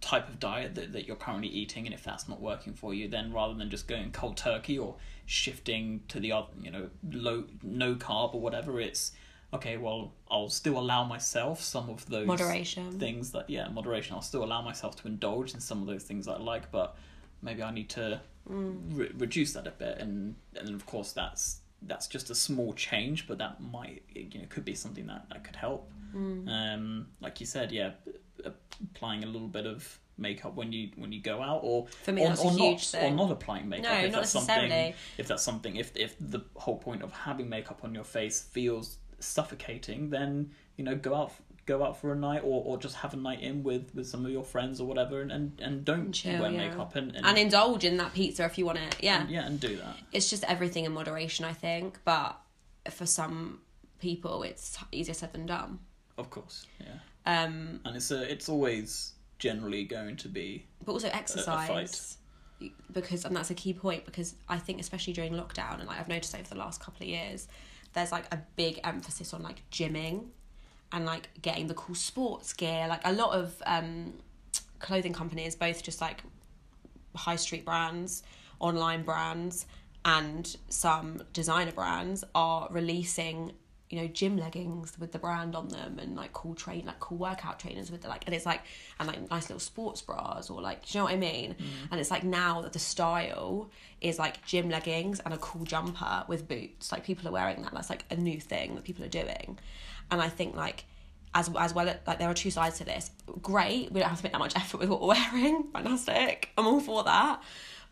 type of diet that, that you're currently eating and if that's not working for you then rather than just going cold turkey or shifting to the other you know low no carb or whatever it's okay well i'll still allow myself some of those Moderation. things that yeah moderation. I'll still allow myself to indulge in some of those things i like but maybe i need to re- reduce that a bit. And and of course that's that's just a small change but that might you know could be something that that could help. Um like you said yeah applying a little bit of makeup when you when you go out or For me, or, that's a huge not thing. or not applying makeup No, if not that's something if that's something if if the whole point of having makeup on your face feels suffocating then you know go out go out for a night or, or just have a night in with with some of your friends or whatever and and, and don't Chill, wear yeah. makeup and and, and indulge in that pizza if you want it. Yeah. yeah and do that It's just everything in moderation, I think. But for some people, it's easier said than done. of course yeah Um, and it's a it's always generally going to be but also exercise because and that's a key point because I think especially during lockdown and like I've noticed over the last couple of years there's like a big emphasis on like gymming and like getting the cool sports gear. Like a lot of um clothing companies both just like high street brands online brands and some designer brands are releasing you know gym leggings with the brand on them and like cool train like cool workout trainers with the like and it's like and like nice little sports bras or like you know what I mean? Mm. And it's like now that the style is like gym leggings and a cool jumper with boots like people are wearing that. That's like a new thing that people are doing. And I think like as as well like there are two sides to this. Great we don't have to make that much effort with what we're wearing. Fantastic. I'm all for that.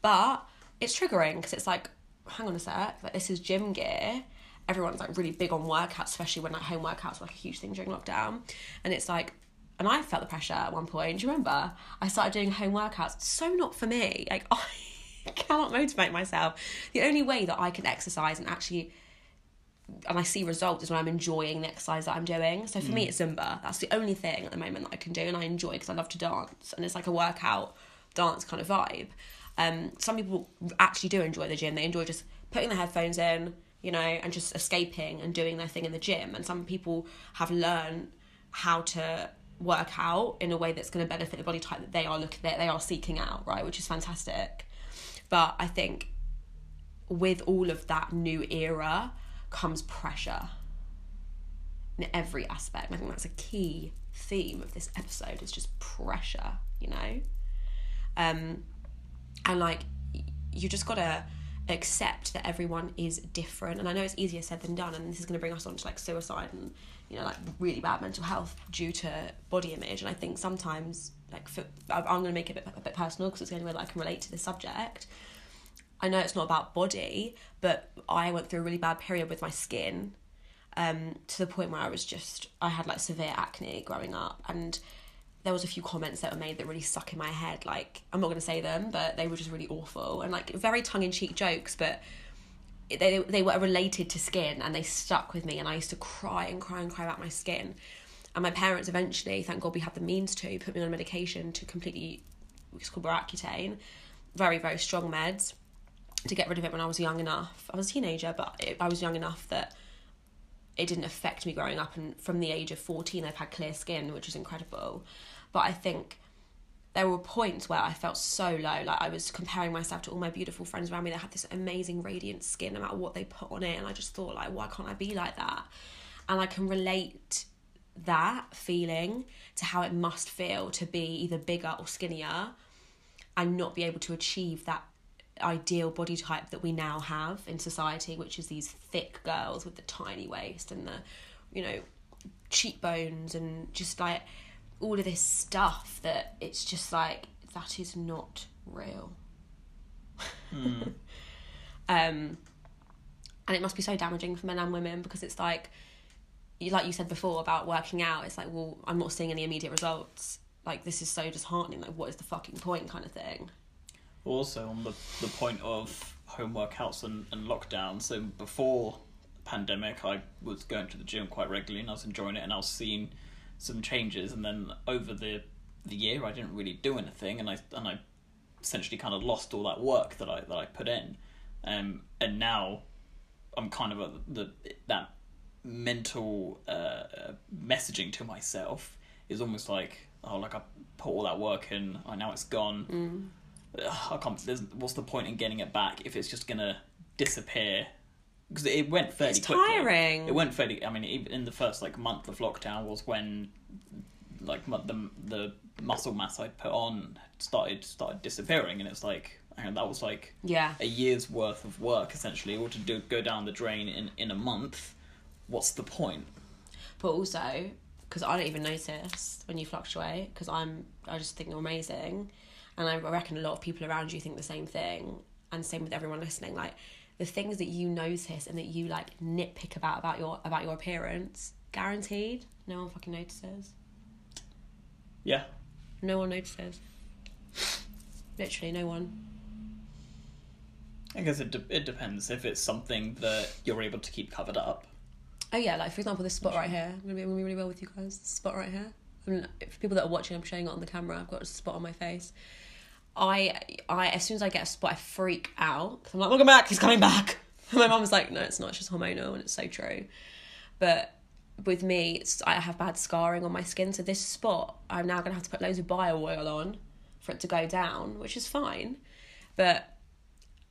But it's triggering because it's like hang on a sec like this is gym gear everyone's like really big on workouts especially when like home workouts were like a huge thing during lockdown and it's like and I felt the pressure at one point do you remember I started doing home workouts so not for me like I cannot motivate myself the only way that I can exercise and actually and I see results is when I'm enjoying the exercise that I'm doing. So for me, it's Zumba. That's the only thing at the moment that I can do, and I enjoy because I love to dance, and it's like a workout dance kind of vibe. Um, some people actually do enjoy the gym. They enjoy just putting their headphones in, you know, and just escaping and doing their thing in the gym. And some people have learned how to work out in a way that's going to benefit the body type that they are looking that they are seeking out, right? Which is fantastic. But I think with all of that new era comes pressure in every aspect. I think that's a key theme of this episode is just pressure, you know? Um and like you just gotta accept that everyone is different. And I know it's easier said than done and this is gonna bring us on to like suicide and you know like really bad mental health due to body image. And I think sometimes like for, I'm gonna make it a bit, a bit personal because it's the only way that I can relate to this subject. I know it's not about body, but I went through a really bad period with my skin, um, to the point where I was just I had like severe acne growing up, and there was a few comments that were made that really stuck in my head. Like I'm not going to say them, but they were just really awful and like very tongue in cheek jokes, but they they were related to skin and they stuck with me, and I used to cry and cry and cry about my skin. And my parents eventually, thank God, we had the means to put me on medication to completely, it's called Accutane, very very strong meds to get rid of it when I was young enough. I was a teenager, but it, I was young enough that it didn't affect me growing up. And from the age of 14, I've had clear skin, which is incredible. But I think there were points where I felt so low. Like I was comparing myself to all my beautiful friends around me that had this amazing, radiant skin, no matter what they put on it. And I just thought, like, why can't I be like that? And I can relate that feeling to how it must feel to be either bigger or skinnier and not be able to achieve that ideal body type that we now have in society, which is these thick girls with the tiny waist and the, you know, cheekbones and just like all of this stuff that it's just like that is not real. um, and it must be so damaging for men and women because it's like, you like you said before about working out. It's like, well, I'm not seeing any immediate results. Like this is so disheartening. Like, what is the fucking point, kind of thing. Also, on the, the point of home workouts and, and lockdown, so before pandemic, I was going to the gym quite regularly and I was enjoying it and I was seeing some changes. And then over the the year, I didn't really do anything, and I and I essentially kind of lost all that work that I that I put in. Um, and now I'm kind of at the that mental uh, messaging to myself is almost like oh like I put all that work in, I now it's gone. Mm. Ugh, I can't. There's, what's the point in getting it back if it's just gonna disappear? Because it went fairly It's quickly. tiring. It went fairly. I mean, even in the first like month of lockdown was when like the the muscle mass I'd put on started started disappearing, and it's like and that was like Yeah. a year's worth of work essentially, or to do go down the drain in in a month. What's the point? But also, because I don't even notice when you fluctuate, because I'm, I just think you're amazing, and I reckon a lot of people around you think the same thing, and same with everyone listening. Like the things that you notice and that you like nitpick about about your about your appearance, guaranteed, no one fucking notices. Yeah, No one notices. Literally, no one. I guess it de- it depends if it's something that you're able to keep covered up. Oh yeah, like for example, this spot right here. I'm gonna be, I'm gonna be really well with you guys. This spot right here. I mean, for people that are watching, I'm showing it on the camera. I've got a spot on my face. I, I, as soon as I get a spot, I freak out. I'm like, welcome back. He's coming back. And my mum's like, no, it's not. It's just hormonal, and it's so true. But with me, it's, I have bad scarring on my skin. So this spot, I'm now gonna have to put loads of bio oil on for it to go down, which is fine. But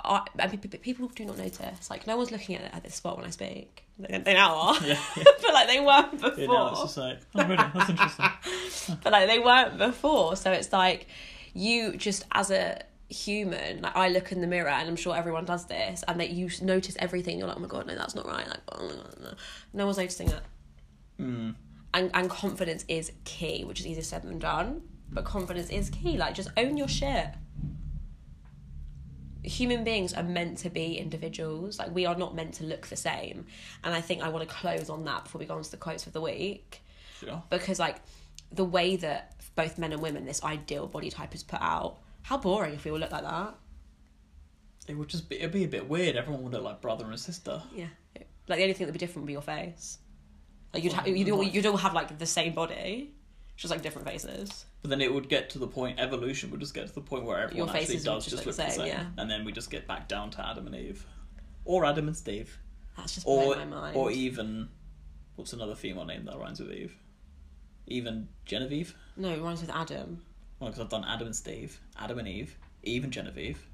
I, I mean, people do not notice. Like no one's looking at, at this spot when I speak. They, they now are, Yeah, but like they weren't before. yeah it's just like oh really that's interesting. but like they weren't before. So it's like you just as a human, like I look in the mirror and I'm sure everyone does this, and that you notice everything. You're like, oh my god, no, that's not right. Like, oh, no, no, no. no one's noticing it. Mm. And and confidence is key, which is easier said than done. But confidence is key. Like just own your shit. Human beings are meant to be individuals. Like we are not meant to look the same. And I think I want to close on that before we go on to the quotes of the week Sure. because like the way that both men and women this ideal body type is put out. How boring if we all look like that. It would just be it'd be a bit weird. Everyone would look like brother and sister. yeah. Like the only thing that would be different would be your face. Like you'd ha- you'd, all, you'd all have like the same body just like different faces. But then it would get to the point evolution would just get to the point where everyone Your actually faces would does just just look the same, yeah. and then we just get back down to Adam and Eve, or Adam and Steve, that's just or blowing my mind. or even what's another female name that rhymes with Eve? Even Genevieve. no it rhymes with adam Well, because I've done Adam and Steve, Adam and Eve, Eve and Genevieve,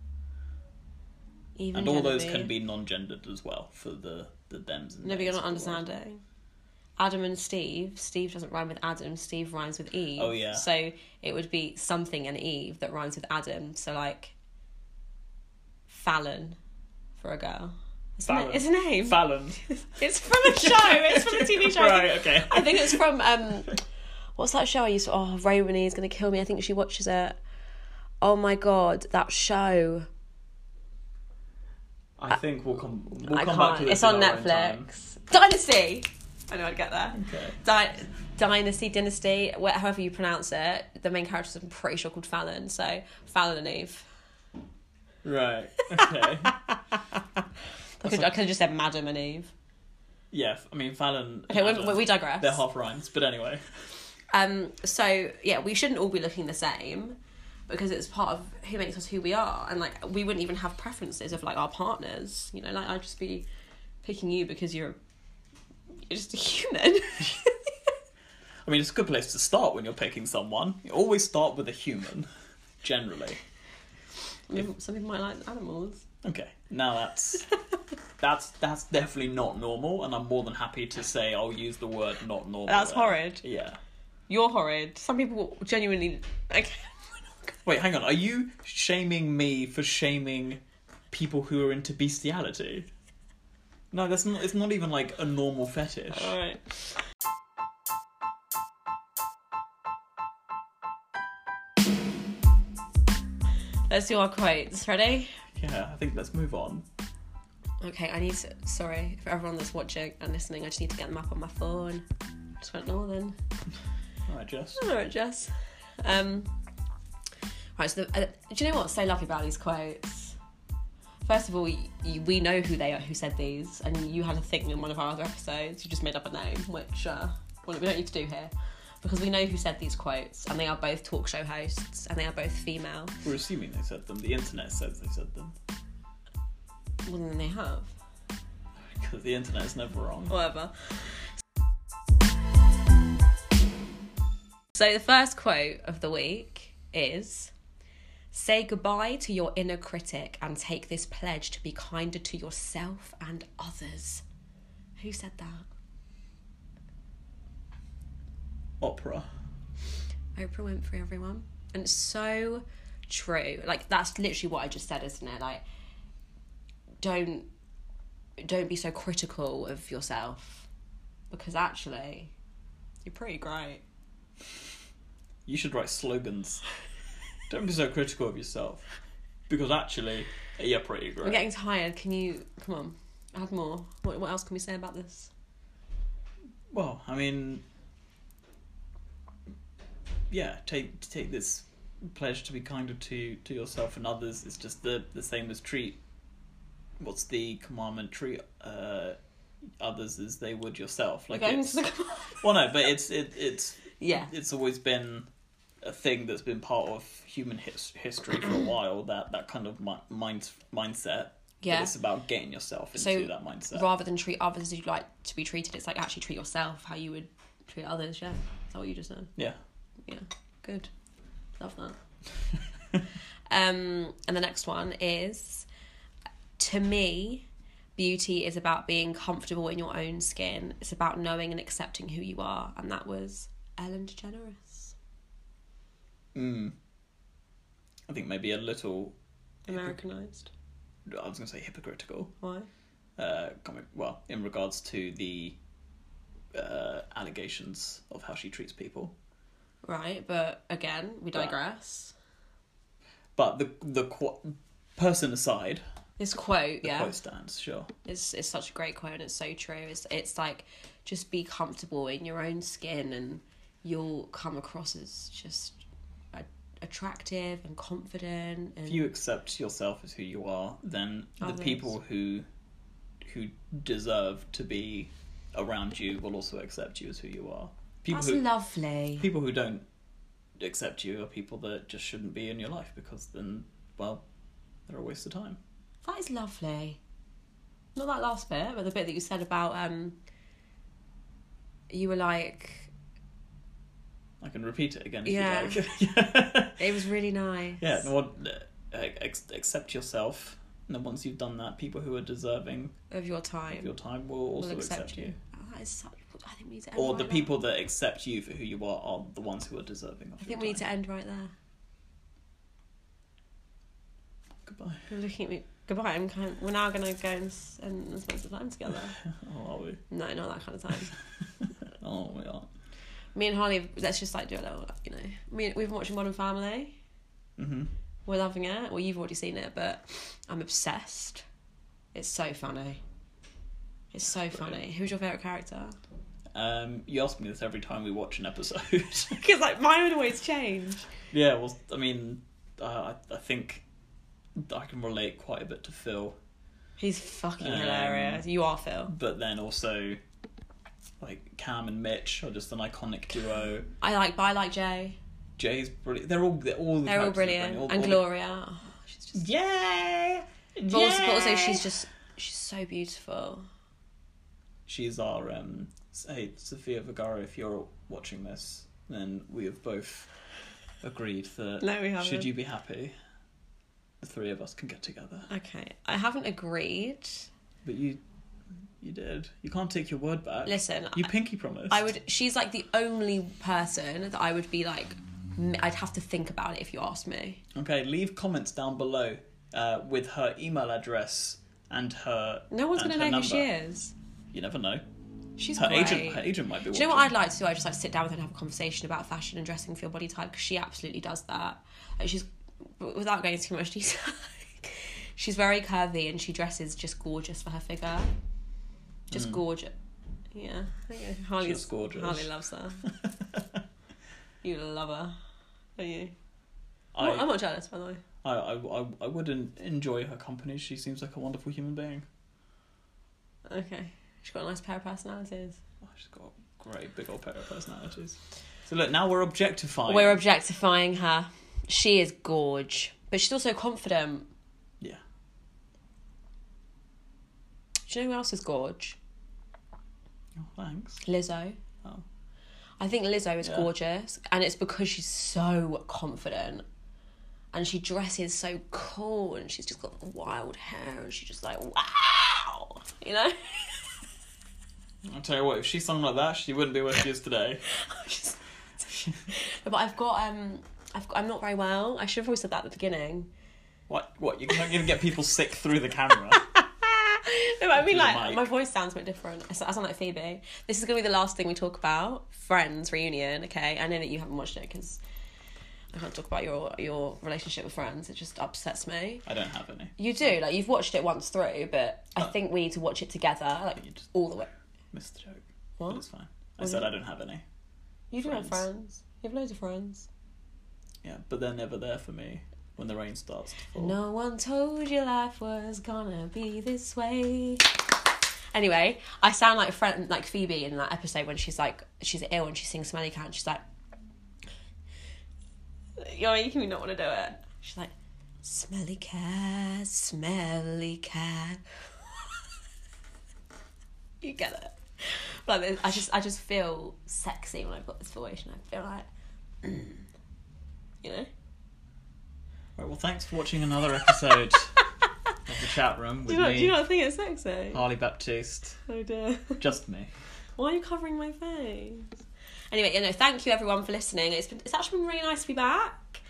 and all those can be non-gendered as well for the the thems. And no but you're not understanding adam and steve steve doesn't rhyme with adam steve rhymes with eve Oh, yeah. so it would be something and eve that rhymes with adam so like fallon for a girl Fallon. it it's a name Fallon. It's from a show. It's from a TV show. right. Okay. I think it's from um, what's that show I used to? Oh, Romany is gonna kill me. I think she watches it. Oh my god, that show! I think we'll come. We'll I come back can't. to this It's on our own time. Netflix. Dynasty. I know I'd get there. Okay. Di- Dynasty, Dynasty, however you pronounce it. The main character's I'm pretty sure called Fallon. So Fallon and Eve. Right. Okay. I could, I could have just said Madam and Eve. yeah. I mean, Fallon. Okay, we, we digress. They're half rhymes, but anyway. Um, so yeah, we shouldn't all be looking the same because it's part of who makes us who we are, and like we wouldn't even have preferences of like our partners. You know, like I'd just be picking you because you're you're just a human. I mean, it's a good place to start when you're picking someone. You always start with a human, generally. I mean, some people might like animals. Okay, now that's that's that's definitely not normal, and I'm more than happy to say I'll use the word not normal. That's there. horrid. Yeah. You're horrid. Some people genuinely like. Wait, hang on. Are you shaming me for shaming people who are into bestiality? No, that's not. It's not even like a normal fetish. All right. Let's do our quotes. Ready? Yeah, I think let's move on. Okay, I need to. Sorry for everyone that's watching and listening. I just need to get them up on my phone. Just went northern. All right, Jess. All right, Jess. Um, Right, so the, uh, do you know what's so lovely about these quotes? First of all, y y we know who they are, who said these, and you had a thing in one of our other episodes. You just made up a name, which uh, well, we don't need to do here, because we know who said these quotes, and they are both talk show hosts, and they are both female. We're assuming they said them. The internet says they said them. Well, then they have. Because the internet is never wrong. Whatever. So the first quote of the week is Say goodbye to your inner critic and take this pledge to be kinder to yourself and others. Who said that? Opera. Oprah went Winfrey, everyone. And it's so true. Like that's literally what I just said, isn't it? Like don't don't be so critical of yourself. Because actually you're pretty great. You should write slogans. Don't be so critical of yourself. Because actually, you're pretty great. I'm getting tired. Can you come on? Add more. What what else can we say about this? Well, I mean, yeah, take take this pledge to be kinder to to yourself and others. It's just the the same as treat. What's the commandment? Treat uh, others as they would yourself. Like it's well, no, but it's it it's yeah. it's always been a thing that's been part of human his- history for a while. That that kind of mi- mind mindset. But Yeah. it's about getting yourself into So, that mindset. Rather than treat others as you'd like to be treated, it's like actually treat yourself how you would treat others. Yeah. Is that what you just said? yeah. Yeah. Good. Love that. um, and the next one is to me, beauty is about being comfortable in your own skin. It's about knowing and accepting who you are. And that was Ellen DeGeneres. Mm. I think maybe a little. Americanized. I was going to say hypocritical. Why? Uh, coming well in regards to the uh, allegations of how she treats people, Right, but again, we digress. but the the qu- person aside, This quote, the yeah, quote stands. Sure. it's it's such a great quote and it's so true. It's it's like just be comfortable in your own skin and you'll come across as just attractive and confident and If you accept yourself as who you are, then the people who who deserve to be around you will also accept you as who you are. People that's who lovely. people who don't accept you are people that just shouldn't be in your life because then, well, they're a waste of time. That is lovely. Not that last bit, but the bit that you said about um you were like I can repeat it again if Yeah. you like. it was really nice. yeah, no, what, uh, ex- accept yourself, and then once you've done that, people who are deserving Of your time. of your time will also will accept, you. Oh, that is such I think we need to end Or right the there. people that accept you for who you are are the ones who are deserving of I think we need to end right there. Goodbye. You're looking at me. Goodbye. I'm kind. we're now gonna go and, and spend some time together. Oh, are we? no, not that kind of time. Oh, we are. Me and Harley, let's just like do a little, you know. Me, we've been watching Modern Family. hmm We're loving it. Well, you've already seen it, but I'm obsessed. It's so funny. It's so funny. Who's your favorite character? Um, you ask me this every time we watch an episode. Because like mine would always change. yeah, well, I mean, uh, I, I think I can relate quite a bit to Phil, He's fucking Um, hilarious. You are Phil. but then also like Cam and Mitch are just an iconic duo. I like, but I like Jay. Jay's brilliant. They're all they're all the They're all brilliant. All- and all Gloria. Oh, she's just. Yeah. But also, but also, she's just she's so beautiful. She's our um. Hey, Sophia Vergara, if you're watching this, then we have both agreed that No, should you be happy, the three of us can get together. Okay, I haven't agreed. But you, you did. You can't take your word back. Listen, You pinky promise. I would. She's like the only person that I would be like. I'd have to think about it if you asked me. Okay, leave comments down below uh, with her email address and her. No one's gonna know who she is. You never know. She's Her great. agent, her agent might be. Do you know what. I'd like to do? I just like to sit down with her and have a conversation about fashion and dressing for your body type because she absolutely does that. Like she's without going into too much detail. she's very curvy and she dresses just gorgeous for her figure. Just mm. gorgeous. Yeah, Harley's She's gorgeous. Harley loves her. you love her, don't you? I, I'm not jealous, by the way. I, I, I, I wouldn't enjoy her company. She seems like a wonderful human being. Okay. She's got a nice pair of personalities. Oh, she's got a great big old pair of personalities. So look, now we're objectifying. We're objectifying her. She is gorge, but she's also confident. yeah. Do you know who else is gorge? Oh, thanks. Lizzo. Oh. I think Lizzo is Yeah. gorgeous, and it's because she's so confident. And she dresses so cool, and she's just got wild hair, and she's just like, wow! You know? I'll tell you what, if she sung like that, she wouldn't be where she is today. Just- but I've got, um, I've got, I'm not very well. I should have always said that at the beginning. What? What? You can't even get people sick through the camera. No, I mean, like, my voice sounds a bit different. I sound like Phoebe. This is going to be the last thing we talk about. Friends reunion, okay? I know that you haven't watched it because I can't talk about your your relationship with Friends. It just upsets me. I don't have any. You do, like, you've watched it once through, but I Oh. think we need to watch it together, like, You just all the way. missed the joke. What? But it's fine. I Was said it? I don't have any. You do have Friends. friends. You have loads of friends. Yeah, but they're never there for me when the rain starts. No one told you life was gonna be this way. Anyway, I sound like friend, like Phoebe in that episode when she's like, she's ill and she sings Smelly Cat. And she's like, you're making me not want to do it. She's like, Smelly cat, smelly cat. you get it. Like I just, I just feel sexy when I've got this voice, and I feel like, you know. Right, well, thanks for watching another episode of the chat room Do with you, not, me, do you not think it's sexy? Eh? Harley Baptiste. Oh dear. Just me. Why are you covering my face? Anyway, you know, thank you everyone for listening. It's been it's actually been really nice to be back.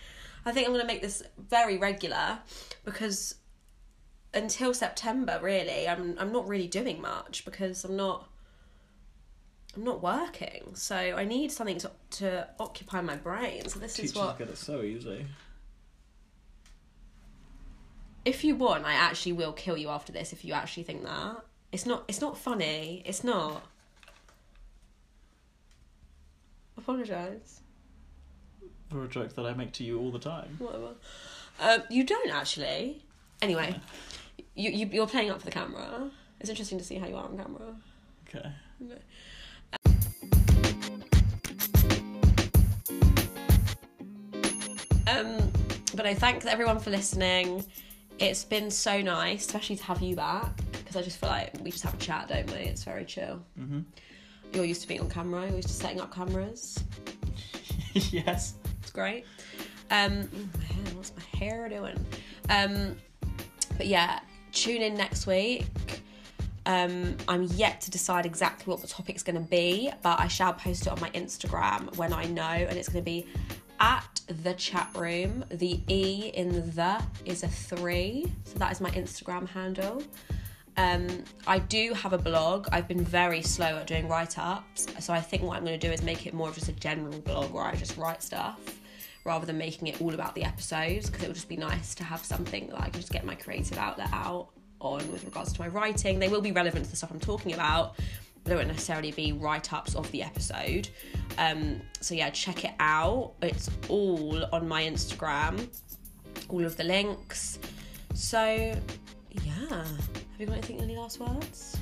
I think I'm gonna make this very regular because until September, really, I'm I'm not really doing much because I'm not I'm not working. So I need something to to occupy my brain. So this is Teachers what get it so easy. If you want, I actually will kill you after this if you actually think that. It's not it's not funny. It's not. Apologise. For a joke that I make to you all the time. Whatever. Um, you don't actually. Anyway, you, you you're playing up for the camera. It's interesting to see how you are on camera. Okay. Um, but I thank everyone for listening. It's been so nice, especially to have you back, because I just feel like we just have a chat, don't we? It's very chill. Mm-hmm. You're used to being on camera. You're used to setting up cameras. yes. It's great. Um, oh, my hair, what's my hair doing? Um, but yeah, tune in next week. Um, I'm yet to decide exactly what the topic's going to be, but I shall post it on my Instagram when I know, and it's going to be at the chat room. The E in the is a three, so that is my Instagram handle. Um, I do have a blog. I've been very slow at doing write ups, so I think what I'm going to do is make it more of just a general blog where I just write stuff rather than making it all about the episodes because it would just be nice to have something that I can just get my creative outlet out on with regards to my writing. They will be relevant to the stuff I'm talking about, they won't necessarily be write ups of the episode. Um, so yeah, check it out. It's all on my Instagram, all of the links. So yeah, have you got anything? Any last words?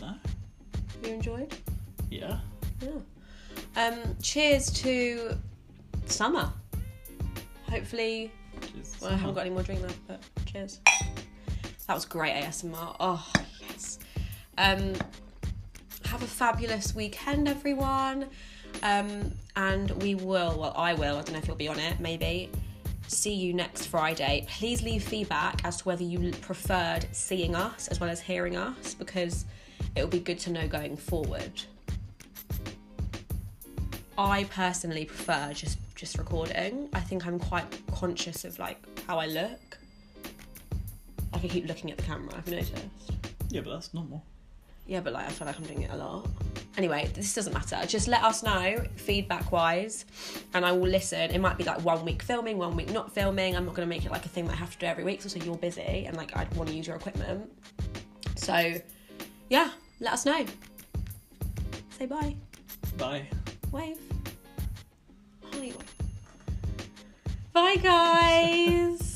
No? Have you enjoyed? Yeah. Yeah. Um, cheers to summer. Hopefully, Just- well, I haven't got any more drink left, but cheers. That was great ASMR. Oh, yes. Um, have a fabulous weekend, everyone. Um, and we will, well, I will, I don't know if you'll be on it, maybe. See you next Friday. Please leave feedback as to whether you preferred seeing us as well as hearing us because it will be good to know going forward. I personally prefer just just recording. I think I'm quite conscious of like how I look. I keep looking at the camera. I've noticed. Yeah, but that's normal. Yeah, but like I feel like I'm doing it a lot. Anyway, this doesn't matter. Just let us know feedback wise, and I will listen. It might be like one week filming, one week not filming. I'm not going to make it like a thing that I have to do every week. So you're busy, and like I'd want to use your equipment. So, yeah, let us know. Say bye. Bye. Wave. Hollywood. Bye, guys.